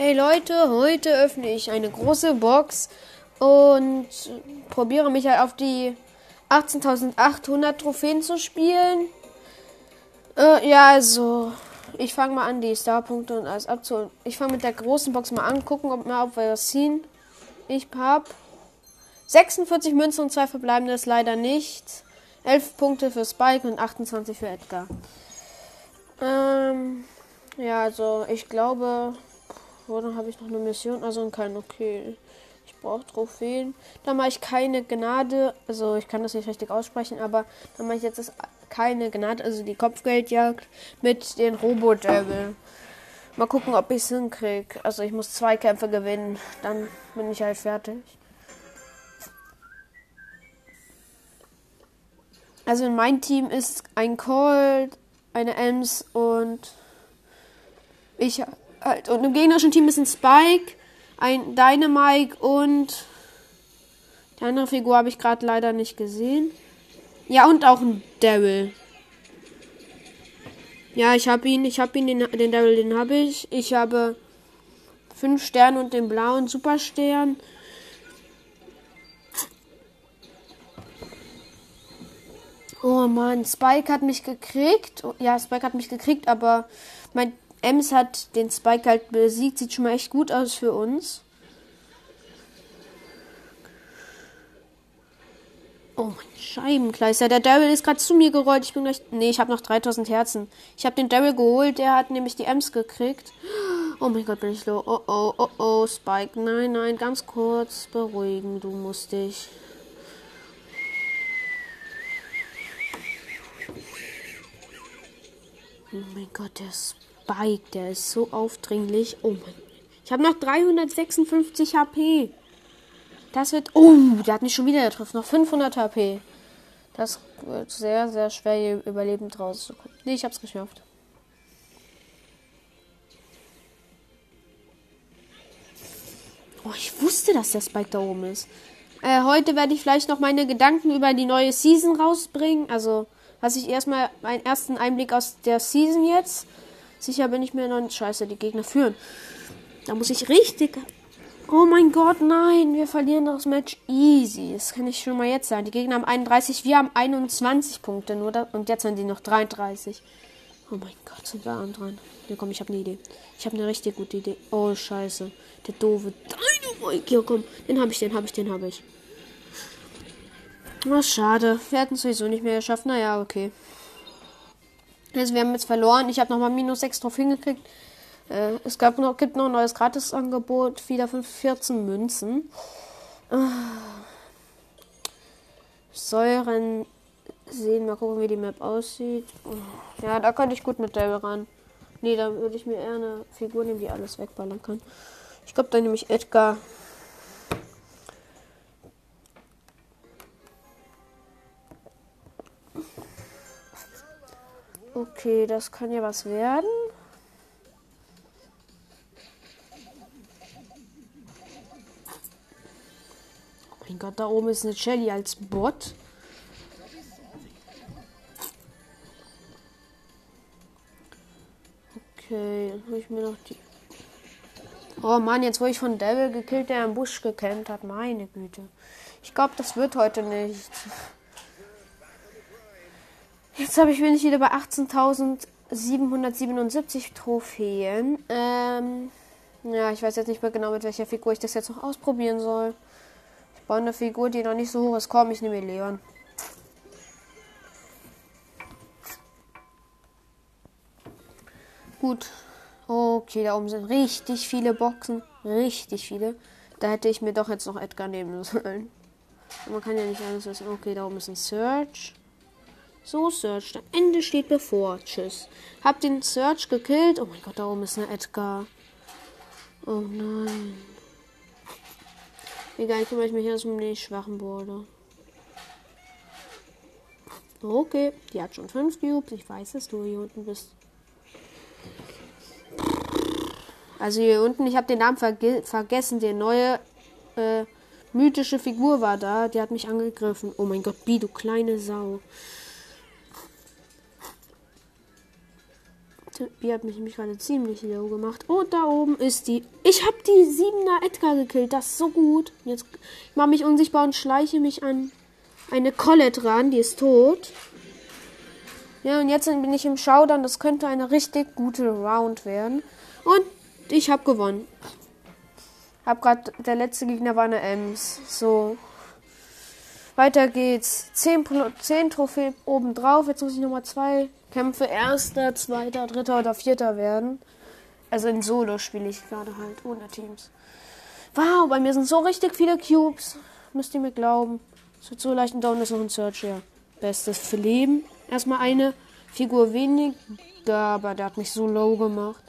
Hey Leute, heute öffne ich eine große Box und probiere mich halt auf die 18.800 Trophäen zu spielen. Äh, ja, also ich fange mal an, die Starpunkte und alles abzuholen. Ich fange mit der großen Box mal an, gucken, ob, mal, ob wir was ziehen. Ich habe 46 Münzen und zwei verbleibende ist leider nichts. 11 Punkte für Spike und 28 für Edgar. Ähm, ja, also ich glaube, Oh, dann habe ich noch eine Mission. Also kein okay. Ich brauche Trophäen. Dann mache ich keine Gnade. Also ich kann das nicht richtig aussprechen, aber dann mache ich jetzt keine Gnade, also die Kopfgeldjagd mit den Robodevil. Mal gucken, ob ich es hinkriege. Also ich muss zwei Kämpfe gewinnen. Dann bin ich halt fertig. Also in meinem Team ist ein Colt, eine Ems und ich halt. Und im gegnerischen Team ist ein Spike, ein Dynamike und die andere Figur habe ich gerade leider nicht gesehen. Ja, und auch ein Daryl. Ja, ich habe ihn, ich habe ihn, den, den Daryl, den habe ich. Ich habe fünf Sterne und den blauen Superstern. Oh man, Spike hat mich gekriegt. Ja, Spike hat mich gekriegt, aber mein Ems hat den Spike halt besiegt. Sieht schon mal echt gut aus für uns. Oh mein Scheibenkleister. Der Daryl ist gerade zu mir gerollt. Ich bin gleich. Nee, ich habe noch 3000 Herzen. Ich habe den Daryl geholt. Der hat nämlich die Ems gekriegt. Oh mein Gott, bin ich low. Oh oh, oh oh, Spike. Nein, nein, ganz kurz beruhigen. Du musst dich. Oh mein Gott, der Spike. Spike, der ist so aufdringlich. Oh mein Ich habe noch 356 HP. Das wird. Oh, der hat mich schon wieder getroffen. Noch 500 HP. Das wird sehr, sehr schwer, hier überlebend rauszukommen. Nee, ich hab's geschafft. Oh, ich wusste, dass der Spike da oben ist. Äh, heute werde ich vielleicht noch meine Gedanken über die neue Season rausbringen. Also, was ich erstmal meinen ersten Einblick aus der Season jetzt. Sicher bin ich mir noch nicht. Scheiße, die Gegner führen. Da muss ich richtig. Oh mein Gott, nein, wir verlieren das Match easy. Das kann ich schon mal jetzt sagen. Die Gegner haben 31, wir haben 21 Punkte nur da, und jetzt haben die noch 33. Oh mein Gott, sind wir an dran. Ja, komm, ich habe eine Idee. Ich habe eine richtig gute Idee. Oh, scheiße. Der doofe Dynamite. Ja, komm. Den habe ich, den habe ich, den habe ich. Oh, schade. Wir hätten es sowieso nicht mehr geschafft. Naja, okay. Also wir haben jetzt verloren. Ich habe nochmal minus 6 drauf hingekriegt. Äh, es gab noch, gibt noch ein neues Gratisangebot. Wieder für 14 Münzen. Äh, Säuren sehen. Mal gucken, wie die Map aussieht. Ja, da könnte ich gut mit Daryl ran. Nee, da würde ich mir eher eine Figur nehmen, die alles wegballern kann. Ich glaube, da nehme ich Edgar. Okay, das kann ja was werden. Oh mein Gott, da oben ist eine Shelly als Bot. Okay, dann habe ich mir noch die. Oh Mann, jetzt wurde ich von Devil gekillt, der im Busch gekämpft hat. Meine Güte. Ich glaube, das wird heute nicht. Jetzt habe ich bin wieder bei 18.777 Trophäen. Ähm, ja, ich weiß jetzt nicht mehr genau, mit welcher Figur ich das jetzt noch ausprobieren soll. Ich baue eine Figur, die noch nicht so hoch ist. Komm, ich nehme Leon. Gut. Okay, da oben sind richtig viele Boxen. Richtig viele. Da hätte ich mir doch jetzt noch Edgar nehmen sollen. Man kann ja nicht alles wissen. Okay, da oben ist ein Search. So, Search. Das Ende steht bevor. Tschüss. Hab den Search gekillt. Oh mein Gott, da oben ist eine Edgar. Oh nein. Egal, kümmere ich mich erst um die schwachen Border. Okay, die hat schon fünf Cubes. Ich weiß, dass du hier unten bist. Also hier unten, ich habe den Namen verge vergessen. Der neue äh, mythische Figur war da. Die hat mich angegriffen. Oh mein Gott, Bi, du kleine Sau. Die hat mich nämlich gerade ziemlich low gemacht. Und da oben ist die. Ich habe die 7er Edgar gekillt. Das ist so gut. Jetzt mache mich unsichtbar und schleiche mich an eine Colette ran. Die ist tot. Ja, und jetzt bin ich im Showdown. Das könnte eine richtig gute Round werden. Und ich habe gewonnen. Hab gerade der letzte Gegner war eine Ems. So. Weiter geht's. 10, 10 Trophäen obendrauf. Jetzt muss ich nochmal zwei Kämpfe erster, zweiter, dritter oder vierter werden. Also in Solo spiele ich gerade halt, ohne Teams. Wow, bei mir sind so richtig viele Cubes. Müsst ihr mir glauben. Es wird so leicht und down ist noch ein Searcher. Bestes für Leben. Erstmal eine Figur weniger, aber der hat mich so low gemacht.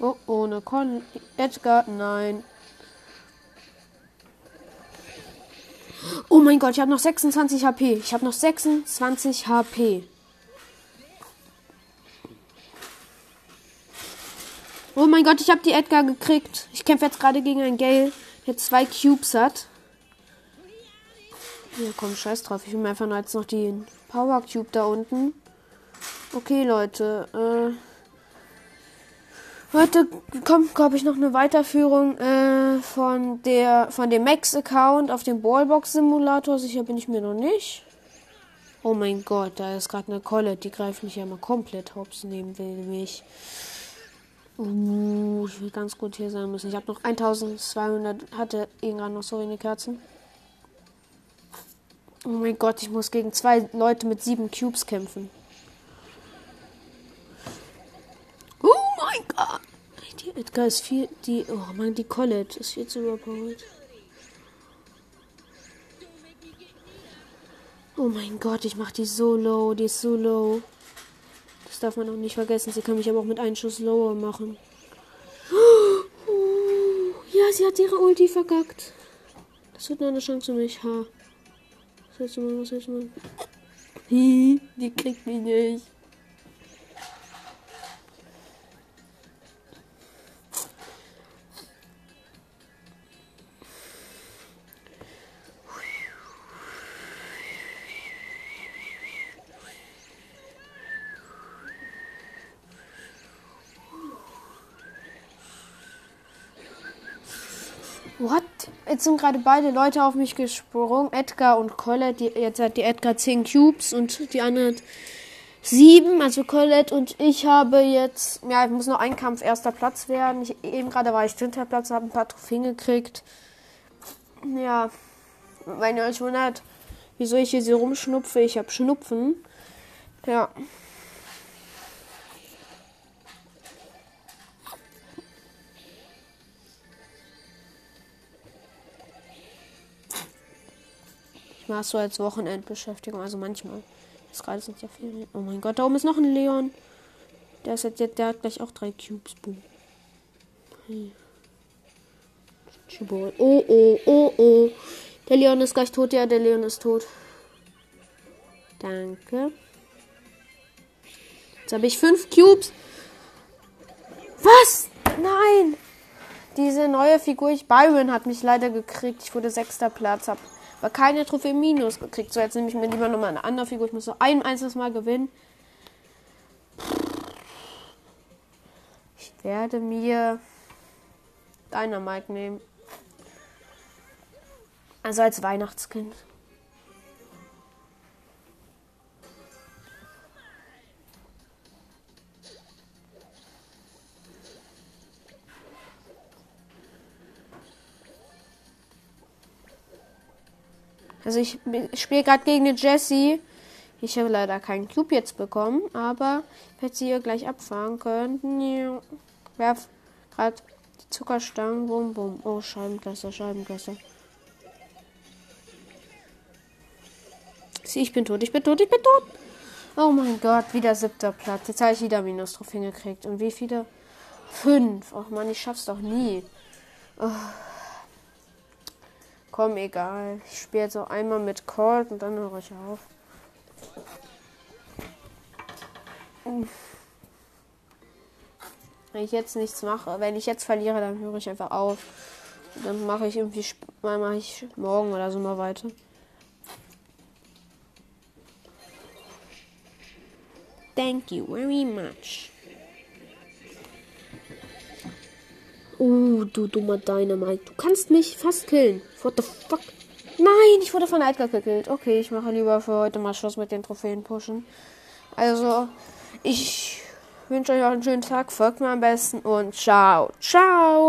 Oh, ohne Con Edgar, nein. Oh mein Gott, ich habe noch 26 HP. Ich habe noch 26 HP. Oh mein Gott, ich habe die Edgar gekriegt. Ich kämpfe jetzt gerade gegen einen Gale, der zwei Cubes hat. Ja, komm, scheiß drauf. Ich will mir einfach nur jetzt noch den Power Cube da unten. Okay, Leute. Äh Heute kommt, glaube ich, noch eine Weiterführung äh, von der von dem Max-Account auf dem Ballbox-Simulator. Sicher bin ich mir noch nicht. Oh mein Gott, da ist gerade eine Kolle, die greift mich ja mal komplett hops nehmen will mich. Uh, ich will ganz gut hier sein müssen. Ich habe noch 1200, hatte irgendwann noch so wenig Kerzen. Oh mein Gott, ich muss gegen zwei Leute mit sieben Cubes kämpfen. mein Gott. Die Edgar ist viel. Die. Oh Mann, die Colette ist viel zu überpowered. Oh mein Gott, ich mach die so low. Die ist so low. Das darf man auch nicht vergessen. Sie kann mich aber auch mit einem Schuss lower machen. Oh, ja, sie hat ihre Ulti verkackt. Das wird nur eine Chance für mich. Ha. Was willst du machen? Was willst du machen? Die kriegt mich nicht. What? Jetzt sind gerade beide Leute auf mich gesprungen. Edgar und Colette. Die, jetzt hat die Edgar 10 Cubes und die andere hat 7. Also Colette und ich habe jetzt. Ja, ich muss noch ein Kampf erster Platz werden. Ich, eben gerade war ich dritter Platz, habe ein paar Trophäen gekriegt. Ja. Wenn ihr euch wundert, wieso ich hier so rumschnupfe, ich habe Schnupfen. Ja. Mache so als Wochenendbeschäftigung, also manchmal. Jetzt gerade sind ja Ferien. Oh mein Gott, da oben ist noch ein Leon. Der, ist jetzt, der hat gleich auch drei Cubes. Boom. Hey. Oh, oh, oh, oh. Der Leon ist gleich tot. Ja, der Leon ist tot. Danke. Jetzt habe ich fünf Cubes. Was? Nein! Diese neue Figur, ich Byron, hat mich leider gekriegt. Ich wurde sechster Platz. Hab aber keine Trophäe minus gekriegt. So, jetzt nehme ich mir lieber nochmal eine andere Figur. Ich muss noch ein einziges Mal gewinnen. Ich werde mir Dynamite nehmen. Also als Weihnachtskind. Also ich spiele gerade gegen eine Jessie. Ich habe leider keinen Cube jetzt bekommen, aber ich werde sie hier gleich abfahren können. Werf gerade die Zuckerstangen. Bum, bum. Oh, Scheibenkleister. Sieh, ich bin tot, ich bin tot, ich bin tot. Oh mein Gott, wieder siebter Platz. Jetzt habe ich wieder Minus drauf hingekriegt. Und wie viele? Fünf. Ach man, ich schaff's doch nie. Oh. Komm, egal. Ich spiele jetzt auch einmal mit Colt und dann höre ich auf. Wenn ich jetzt nichts mache, wenn ich jetzt verliere, dann höre ich einfach auf. Dann mache ich irgendwie, mache ich morgen oder so mal weiter. Thank you very much. Oh, du dummer Dynamite. Du kannst mich fast killen. What the fuck? Nein, ich wurde von Edgar gekillt. Okay, ich mache lieber für heute mal Schluss mit den Trophäen pushen. Also, ich wünsche euch auch einen schönen Tag. Folgt mir am besten und ciao. Ciao.